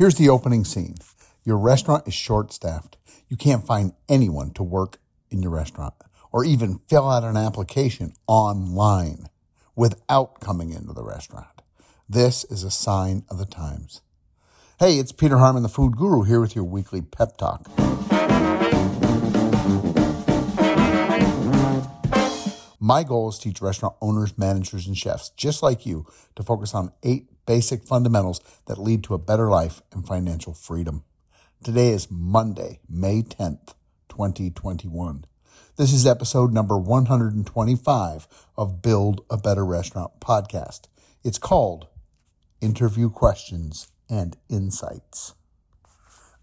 Here's the opening scene Your restaurant is short staffed. You can't find anyone to work in your restaurant or even fill out an application online without coming into the restaurant. This is a sign of the times. Hey, it's Peter Harmon, the food guru, here with your weekly pep talk. My goal is to teach restaurant owners, managers, and chefs just like you to focus on eight basic fundamentals that lead to a better life and financial freedom. Today is Monday, May 10th, 2021. This is episode number 125 of Build a Better Restaurant podcast. It's called Interview Questions and Insights.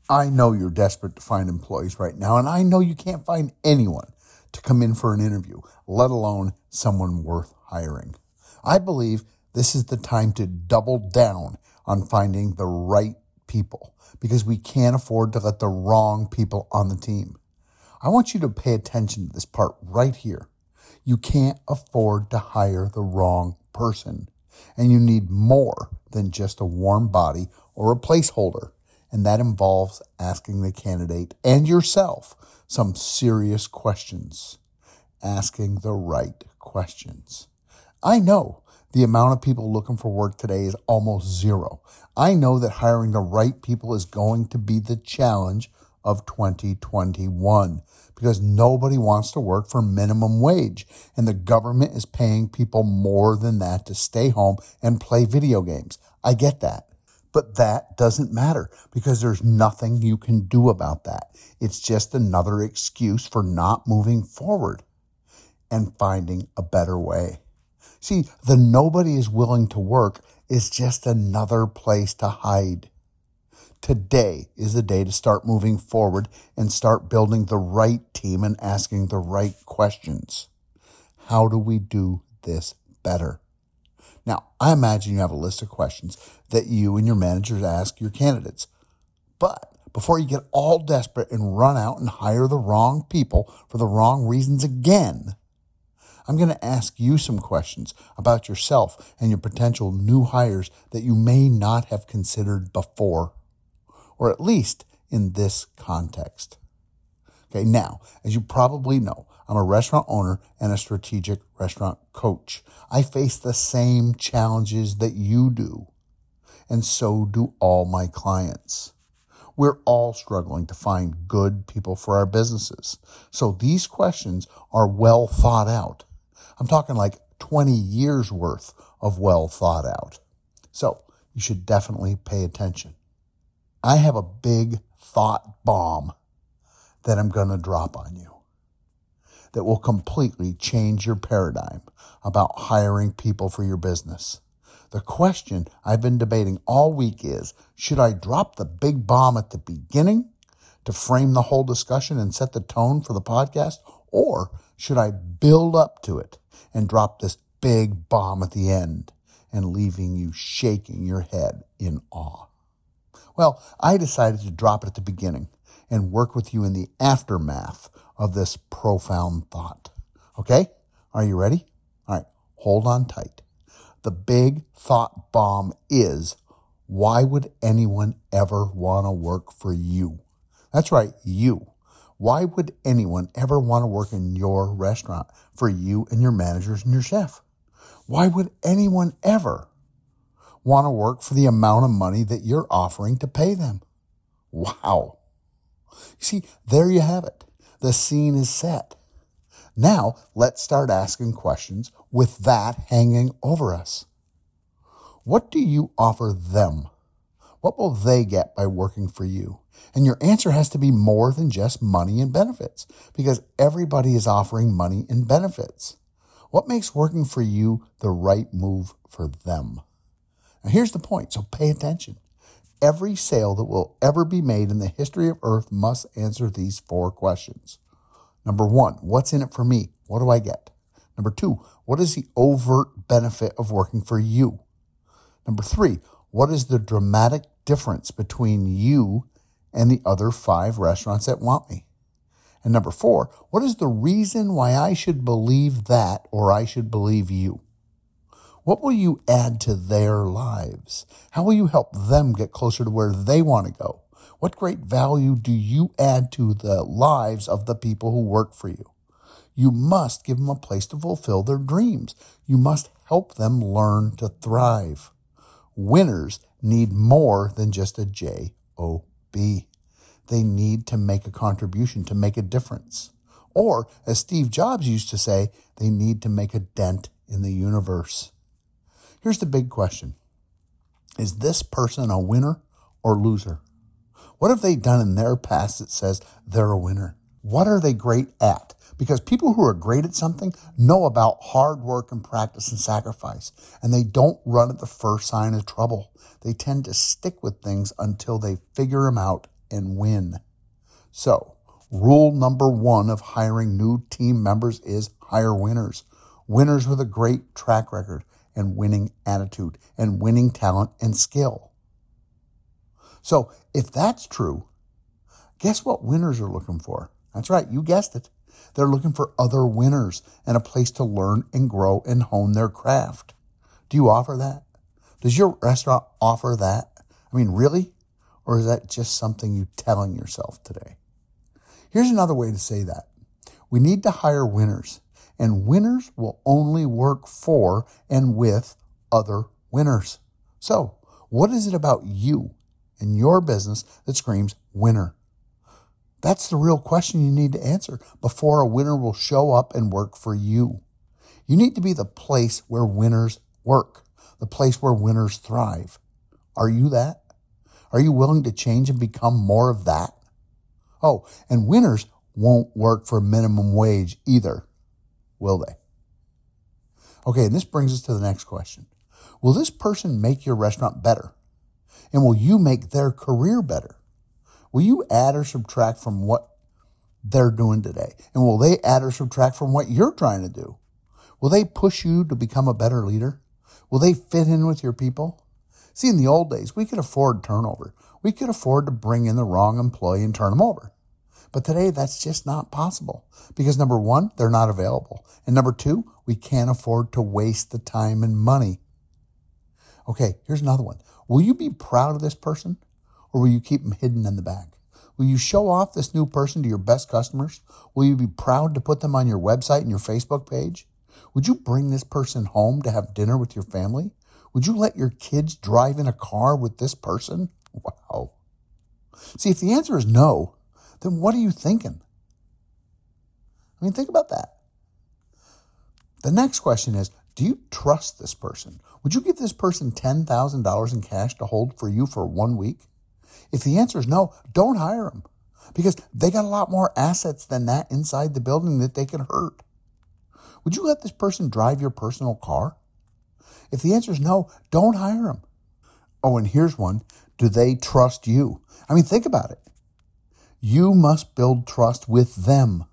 I know you're desperate to find employees right now, and I know you can't find anyone to come in for an interview, let alone someone worth hiring. I believe this is the time to double down on finding the right people because we can't afford to let the wrong people on the team. I want you to pay attention to this part right here. You can't afford to hire the wrong person, and you need more than just a warm body or a placeholder. And that involves asking the candidate and yourself some serious questions, asking the right questions. I know the amount of people looking for work today is almost zero. I know that hiring the right people is going to be the challenge of 2021 because nobody wants to work for minimum wage and the government is paying people more than that to stay home and play video games. I get that. But that doesn't matter because there's nothing you can do about that. It's just another excuse for not moving forward and finding a better way. See, the nobody is willing to work is just another place to hide. Today is the day to start moving forward and start building the right team and asking the right questions. How do we do this better? Now, I imagine you have a list of questions that you and your managers ask your candidates. But before you get all desperate and run out and hire the wrong people for the wrong reasons again, I'm going to ask you some questions about yourself and your potential new hires that you may not have considered before, or at least in this context. Okay, now, as you probably know, I'm a restaurant owner and a strategic restaurant coach. I face the same challenges that you do, and so do all my clients. We're all struggling to find good people for our businesses. So these questions are well thought out. I'm talking like 20 years worth of well thought out. So you should definitely pay attention. I have a big thought bomb that I'm going to drop on you that will completely change your paradigm about hiring people for your business. The question I've been debating all week is should I drop the big bomb at the beginning to frame the whole discussion and set the tone for the podcast, or should I build up to it and drop this big bomb at the end and leaving you shaking your head in awe? Well, I decided to drop it at the beginning and work with you in the aftermath of this profound thought. Okay? Are you ready? All right, hold on tight. The big thought bomb is why would anyone ever want to work for you? That's right, you. Why would anyone ever want to work in your restaurant for you and your managers and your chef? Why would anyone ever want to work for the amount of money that you're offering to pay them? Wow. You see, there you have it. The scene is set. Now let's start asking questions with that hanging over us. What do you offer them? What will they get by working for you? And your answer has to be more than just money and benefits because everybody is offering money and benefits. What makes working for you the right move for them? Now here's the point, so pay attention. Every sale that will ever be made in the history of earth must answer these four questions. Number one, what's in it for me? What do I get? Number two, what is the overt benefit of working for you? Number three, what is the dramatic difference between you and the other five restaurants that want me? And number four, what is the reason why I should believe that or I should believe you? What will you add to their lives? How will you help them get closer to where they want to go? What great value do you add to the lives of the people who work for you? You must give them a place to fulfill their dreams. You must help them learn to thrive. Winners need more than just a J-O-B. They need to make a contribution, to make a difference. Or, as Steve Jobs used to say, they need to make a dent in the universe. Here's the big question. Is this person a winner or loser? What have they done in their past that says they're a winner? What are they great at? Because people who are great at something know about hard work and practice and sacrifice, and they don't run at the first sign of trouble. They tend to stick with things until they figure them out and win. So, rule number one of hiring new team members is hire winners. Winners with a great track record and winning attitude and winning talent and skill. So, if that's true, guess what winners are looking for? That's right, you guessed it. They're looking for other winners and a place to learn and grow and hone their craft. Do you offer that? Does your restaurant offer that? I mean, really? Or is that just something you're telling yourself today? Here's another way to say that. We need to hire winners, and winners will only work for and with other winners. So, what is it about you and your business that screams winner? That's the real question you need to answer before a winner will show up and work for you. You need to be the place where winners work, the place where winners thrive. Are you that? Are you willing to change and become more of that? Oh, and winners won't work for minimum wage either, will they? Okay, and this brings us to the next question. Will this person make your restaurant better? And will you make their career better? Will you add or subtract from what they're doing today? And will they add or subtract from what you're trying to do? Will they push you to become a better leader? Will they fit in with your people? See, in the old days, we could afford turnover. We could afford to bring in the wrong employee and turn them over. But today, that's just not possible because number one, they're not available. And number two, we can't afford to waste the time and money. Okay, here's another one. Will you be proud of this person? Or will you keep them hidden in the back? Will you show off this new person to your best customers? Will you be proud to put them on your website and your Facebook page? Would you bring this person home to have dinner with your family? Would you let your kids drive in a car with this person? Wow. See, if the answer is no, then what are you thinking? I mean, think about that. The next question is Do you trust this person? Would you give this person $10,000 in cash to hold for you for one week? If the answer is no, don't hire them because they got a lot more assets than that inside the building that they can hurt. Would you let this person drive your personal car? If the answer is no, don't hire them. Oh, and here's one. Do they trust you? I mean, think about it. You must build trust with them.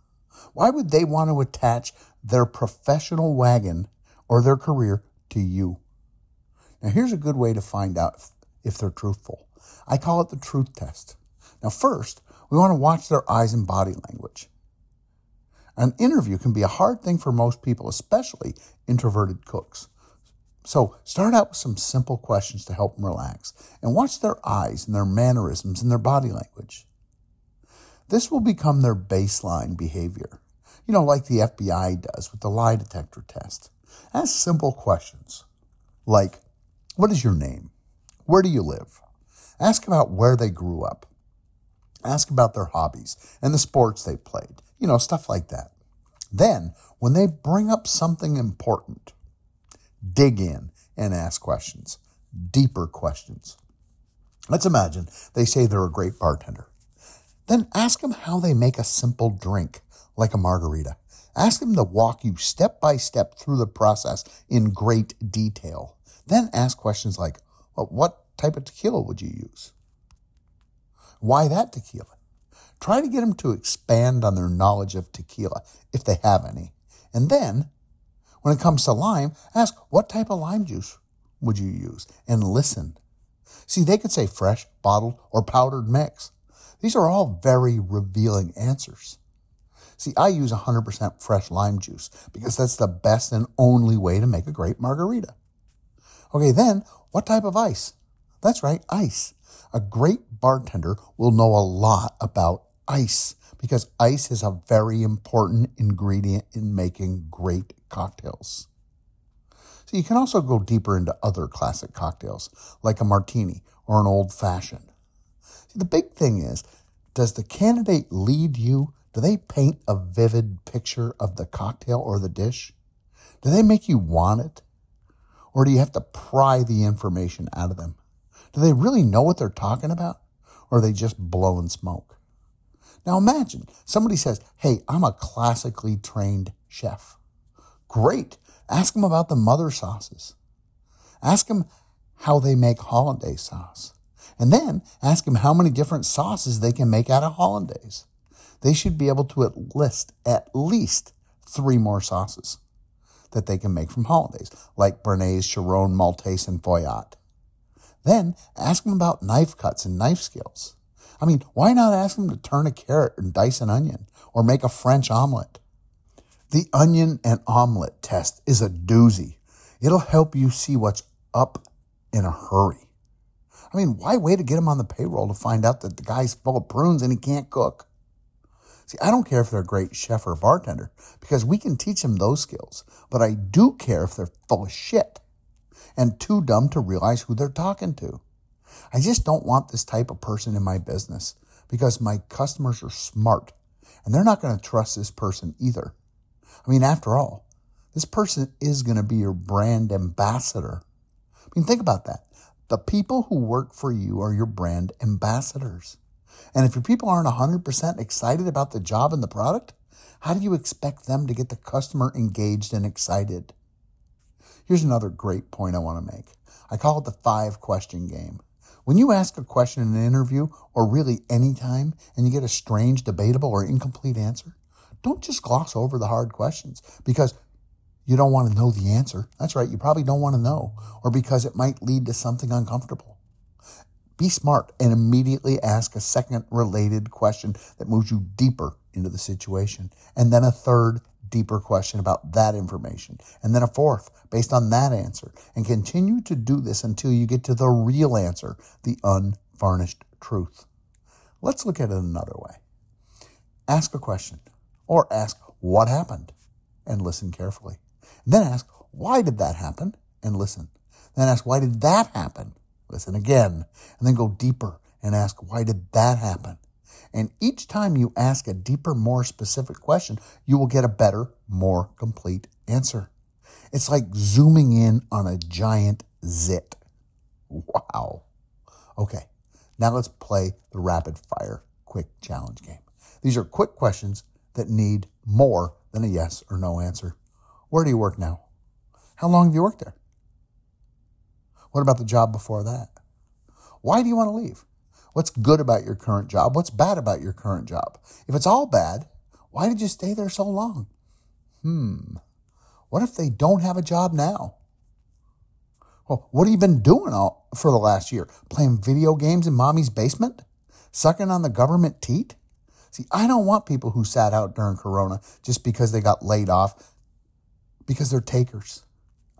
Why would they want to attach their professional wagon or their career to you? Now, here's a good way to find out if, they're truthful. I call it the truth test. Now, first, we want to watch their eyes and body language. An interview can be a hard thing for most people, especially introverted cooks. So start out with some simple questions to help them relax and watch their eyes and their mannerisms and their body language. This will become their baseline behavior, you know, like the FBI does with the lie detector test. Ask simple questions like, What is your name? Where do you live? Ask about where they grew up. Ask about their hobbies and the sports they played, you know, stuff like that. Then, when they bring up something important, dig in and ask questions, deeper questions. Let's imagine they say they're a great bartender. Then ask them how they make a simple drink like a margarita. Ask them to walk you step by step through the process in great detail. Then ask questions like, well, what type of tequila would you use? Why that tequila? Try to get them to expand on their knowledge of tequila, if they have any. And then, when it comes to lime, ask what type of lime juice would you use and listen. See, they could say fresh, bottled, or powdered mix. These are all very revealing answers. See, I use 100% fresh lime juice because that's the best and only way to make a great margarita. Okay, then what type of ice? That's right, ice. A great bartender will know a lot about ice because ice is a very important ingredient in making great cocktails. So you can also go deeper into other classic cocktails, like a martini or an old fashioned. See, the big thing is, does the candidate lead you? Do they paint a vivid picture of the cocktail or the dish? Do they make you want it? Or do you have to pry the information out of them? Do they really know what they're talking about? Or are they just blowing smoke? Now imagine somebody says, Hey, I'm a classically trained chef. Great. Ask them about the mother sauces. Ask them how they make hollandaise sauce. And then ask them how many different sauces they can make out of hollandaise. They should be able to list at least three more sauces that they can make from hollandaise, like Béarnaise, Choron, Maltese, and Foyot. Then ask them about knife cuts and knife skills. I mean, why not ask them to turn a carrot and dice an onion or make a French omelet? The onion and omelet test is a doozy. It'll help you see what's up in a hurry. I mean, why wait to get him on the payroll to find out that the guy's full of prunes and he can't cook? See, I don't care if they're a great chef or bartender because we can teach them those skills, but I do care if they're full of shit and too dumb to realize who they're talking to. I just don't want this type of person in my business because my customers are smart and they're not going to trust this person either. I mean, after all, this person is going to be your brand ambassador. I mean, think about that. The people who work for you are your brand ambassadors. And if your people aren't 100% excited about the job and the product, how do you expect them to get the customer engaged and excited? Here's another great point I want to make. I call it the five question game. When you ask a question in an interview or really any time and you get a strange, debatable, or incomplete answer, don't just gloss over the hard questions because you don't want to know the answer. That's right. You probably don't want to know or because it might lead to something uncomfortable. Be smart and immediately ask a second related question that moves you deeper into the situation. And then a third deeper question about that information. And then a fourth based on that answer. And continue to do this until you get to the real answer, the unvarnished truth. Let's look at it another way. Ask a question or ask what happened and listen carefully. Then ask why did that happen and listen. Then ask why did that happen? Listen again. And then go deeper and ask why did that happen? And each time you ask a deeper, more specific question, you will get a better, more complete answer. It's like zooming in on a giant zit. Wow. Okay, now let's play the rapid fire quick challenge game. These are quick questions that need more than a yes or no answer. Where do you work now? How long have you worked there? What about the job before that? Why do you want to leave? What's good about your current job? What's bad about your current job? If it's all bad, why did you stay there so long? Hmm. What if they don't have a job now? Well, what have you been doing all for the last year? Playing video games in mommy's basement? Sucking on the government teat? See, I don't want people who sat out during Corona just because they got laid off because they're takers.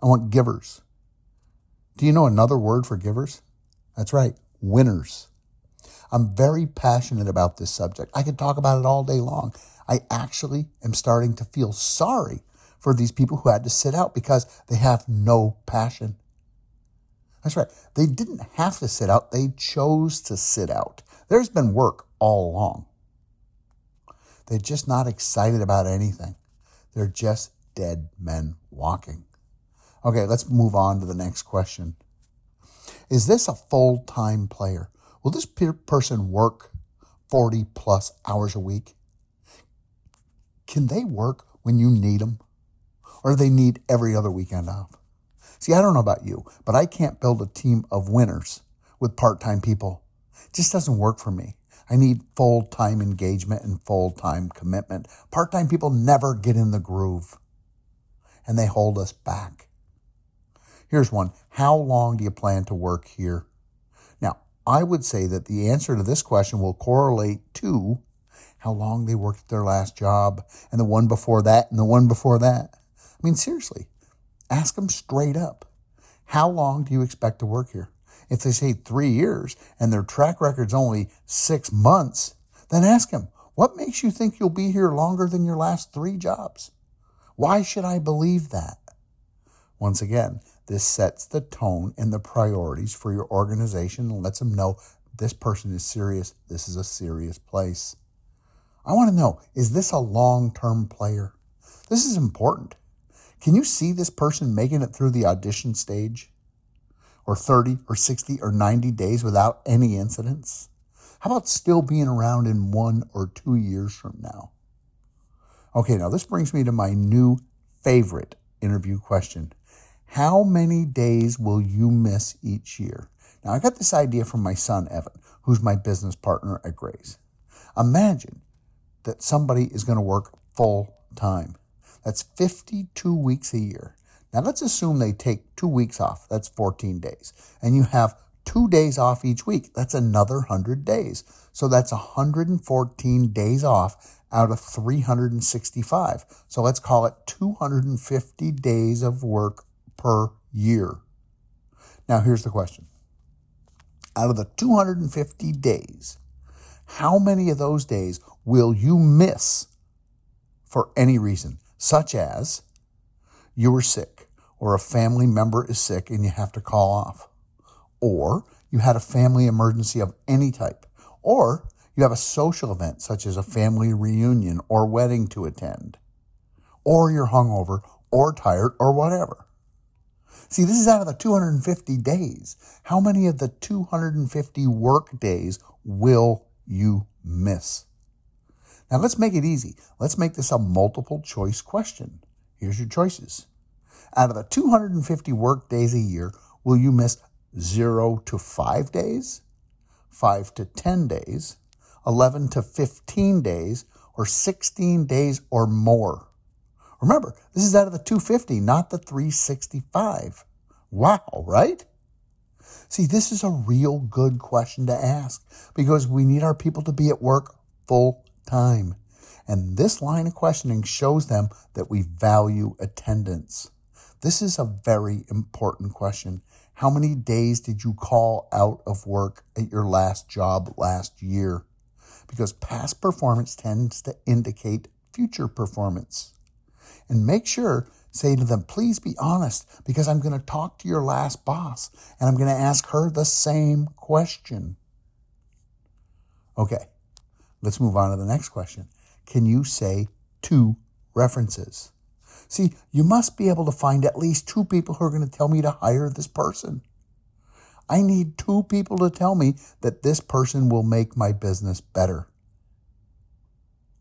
I want givers. Do you know another word for givers? That's right, winners. I'm very passionate about this subject. I could talk about it all day long. I actually am starting to feel sorry for these people who had to sit out because they have no passion. That's right. They didn't have to sit out, they chose to sit out. There's been work all along. They're just not excited about anything. They're just dead men walking. Okay, let's move on to the next question. Is this a full time player? Will this person work 40 plus hours a week? Can they work when you need them? Or do they need every other weekend off? See, I don't know about you, but I can't build a team of winners with part time people. It just doesn't work for me. I need full time engagement and full time commitment. Part time people never get in the groove and they hold us back. Here's one How long do you plan to work here? Now, I would say that the answer to this question will correlate to how long they worked at their last job and the one before that and the one before that. I mean, seriously, ask them straight up How long do you expect to work here? If they say three years and their track record's only six months, then ask them, what makes you think you'll be here longer than your last three jobs? Why should I believe that? Once again, this sets the tone and the priorities for your organization and lets them know this person is serious. This is a serious place. I want to know is this a long term player? This is important. Can you see this person making it through the audition stage? Or 30 or 60 or 90 days without any incidents? How about still being around in one or two years from now? Okay, now this brings me to my new favorite interview question. How many days will you miss each year? Now, I got this idea from my son, Evan, who's my business partner at Grace. Imagine that somebody is going to work full time. That's 52 weeks a year. Now, let's assume they take two weeks off. That's 14 days. And you have two days off each week. That's another 100 days. So that's 114 days off out of 365. So let's call it 250 days of work per year. Now, here's the question out of the 250 days, how many of those days will you miss for any reason, such as you were sick, or a family member is sick and you have to call off, or you had a family emergency of any type, or you have a social event such as a family reunion or wedding to attend, or you're hungover or tired or whatever. See, this is out of the 250 days. How many of the 250 work days will you miss? Now let's make it easy. Let's make this a multiple choice question. Here's your choices. Out of the 250 work days a year, will you miss zero to five days, five to 10 days, 11 to 15 days, or 16 days or more. Remember, this is out of the 250, not the 365. Wow, right? See, this is a real good question to ask because we need our people to be at work full time. And this line of questioning shows them that we value attendance. This is a very important question. How many days did you call out of work at your last job last year? because past performance tends to indicate future performance. And make sure, say to them, please be honest because I'm going to talk to your last boss and I'm going to ask her the same question. Okay, let's move on to the next question. Can you say two references? See, you must be able to find at least two people who are going to tell me to hire this person. I need two people to tell me that this person will make my business better.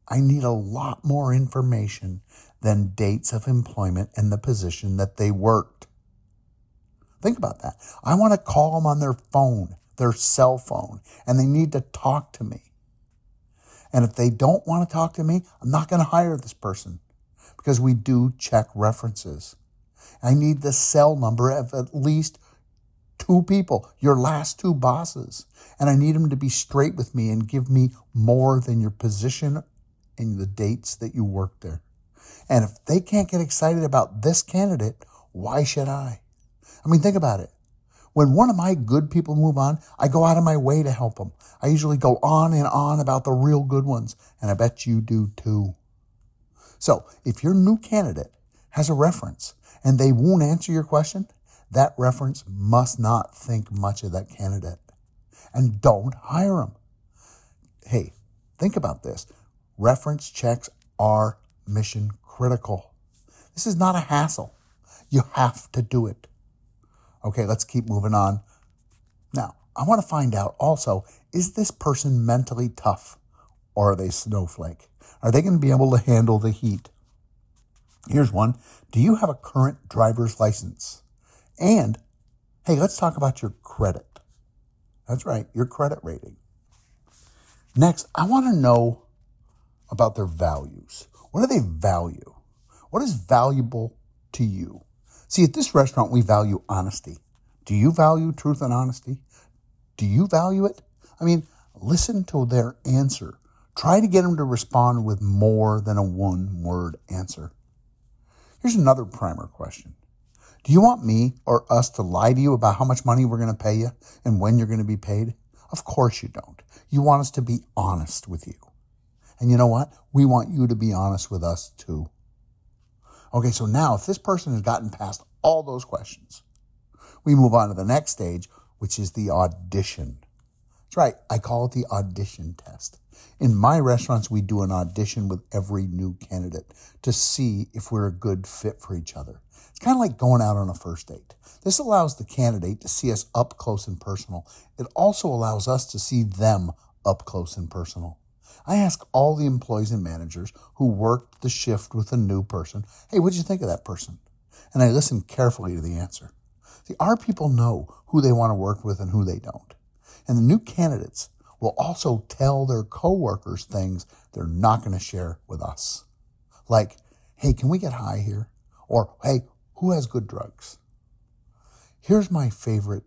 I need a lot more information than dates of employment and the position that they worked. Think about that. I want to call them on their phone, their cell phone, and they need to talk to me. And if they don't want to talk to me, I'm not going to hire this person because we do check references. I need the cell number of at least two people, your last two bosses. And I need them to be straight with me and give me more than your position and the dates that you worked there. And if they can't get excited about this candidate, why should I? I mean, think about it. When one of my good people move on, I go out of my way to help them. I usually go on and on about the real good ones, and I bet you do too. So if your new candidate has a reference and they won't answer your question, that reference must not think much of that candidate. And don't hire them. Hey, think about this. Reference checks are mission critical. This is not a hassle. You have to do it. Okay, let's keep moving on. Now, I want to find out also is this person mentally tough or are they snowflake? Are they going to be able to handle the heat? Here's one Do you have a current driver's license? And hey, let's talk about your credit. That's right, your credit rating. Next, I want to know about their values. What do they value? What is valuable to you? See, at this restaurant, we value honesty. Do you value truth and honesty? Do you value it? I mean, listen to their answer. Try to get them to respond with more than a one word answer. Here's another primer question Do you want me or us to lie to you about how much money we're going to pay you and when you're going to be paid? Of course you don't. You want us to be honest with you. And you know what? We want you to be honest with us too. Okay, so now if this person has gotten past all those questions, we move on to the next stage, which is the audition. That's right. I call it the audition test. In my restaurants, we do an audition with every new candidate to see if we're a good fit for each other. It's kind of like going out on a first date. This allows the candidate to see us up close and personal. It also allows us to see them up close and personal. I ask all the employees and managers who worked the shift with a new person, hey, what'd you think of that person? And I listen carefully to the answer. See, our people know who they want to work with and who they don't. And the new candidates will also tell their coworkers things they're not going to share with us. Like, hey, can we get high here? Or, hey, who has good drugs? Here's my favorite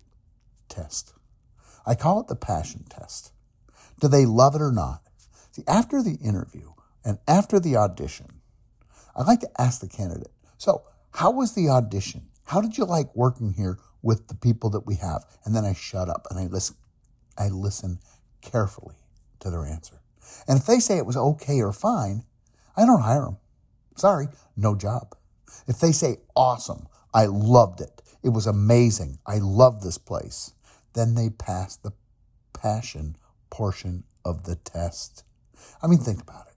test. I call it the passion test. Do they love it or not? See, after the interview and after the audition, I like to ask the candidate, so how was the audition? How did you like working here with the people that we have? And then I shut up and I listen, I listen carefully to their answer. And if they say it was okay or fine, I don't hire them. Sorry, no job. If they say awesome, I loved it, it was amazing, I love this place, then they pass the passion portion of the test. I mean, think about it.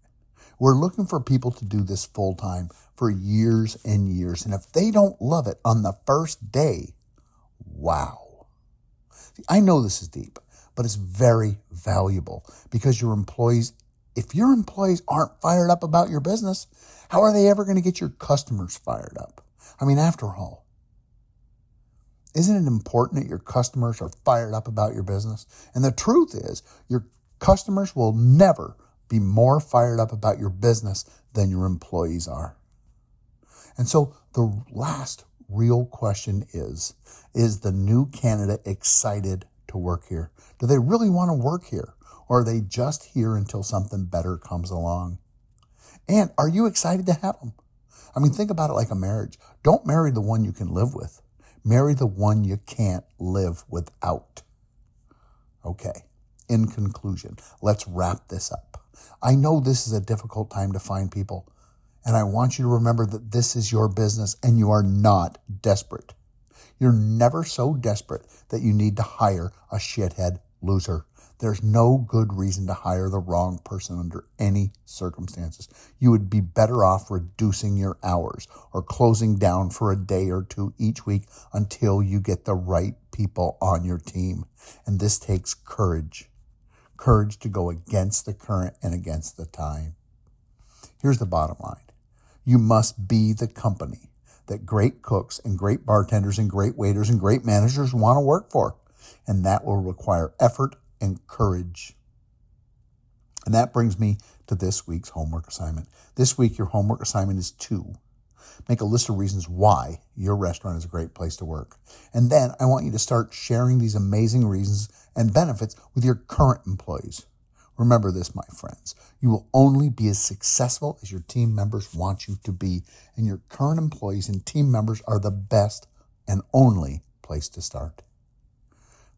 We're looking for people to do this full time for years and years. And if they don't love it on the first day, wow. See, I know this is deep, but it's very valuable because your employees, if your employees aren't fired up about your business, how are they ever going to get your customers fired up? I mean, after all, isn't it important that your customers are fired up about your business? And the truth is, your customers will never be more fired up about your business than your employees are. And so the last real question is Is the new candidate excited to work here? Do they really want to work here? Or are they just here until something better comes along? And are you excited to have them? I mean, think about it like a marriage. Don't marry the one you can live with, marry the one you can't live without. Okay, in conclusion, let's wrap this up. I know this is a difficult time to find people, and I want you to remember that this is your business and you are not desperate. You're never so desperate that you need to hire a shithead loser. There's no good reason to hire the wrong person under any circumstances. You would be better off reducing your hours or closing down for a day or two each week until you get the right people on your team. And this takes courage courage to go against the current and against the time. Here's the bottom line you must be the company that great cooks and great bartenders and great waiters and great managers want to work for. And that will require effort and courage. And that brings me to this week's homework assignment. This week, your homework assignment is two. Make a list of reasons why your restaurant is a great place to work. And then I want you to start sharing these amazing reasons and benefits with your current employees. Remember this, my friends. You will only be as successful as your team members want you to be, and your current employees and team members are the best and only place to start.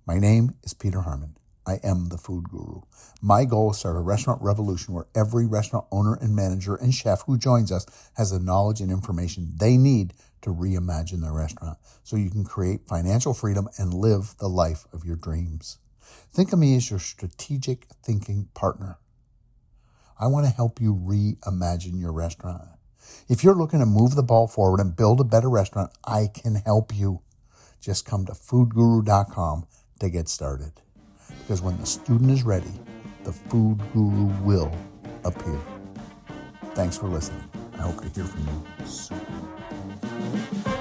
My name is Peter Harmon. I am the food guru. My goal is to start a restaurant revolution where every restaurant owner and manager and chef who joins us has the knowledge and information they need to reimagine their restaurant so you can create financial freedom and live the life of your dreams. Think of me as your strategic thinking partner. I want to help you reimagine your restaurant. If you're looking to move the ball forward and build a better restaurant, I can help you. Just come to foodguru.com to get started. Because when the student is ready, the food guru will appear. Thanks for listening. I hope to hear from you soon.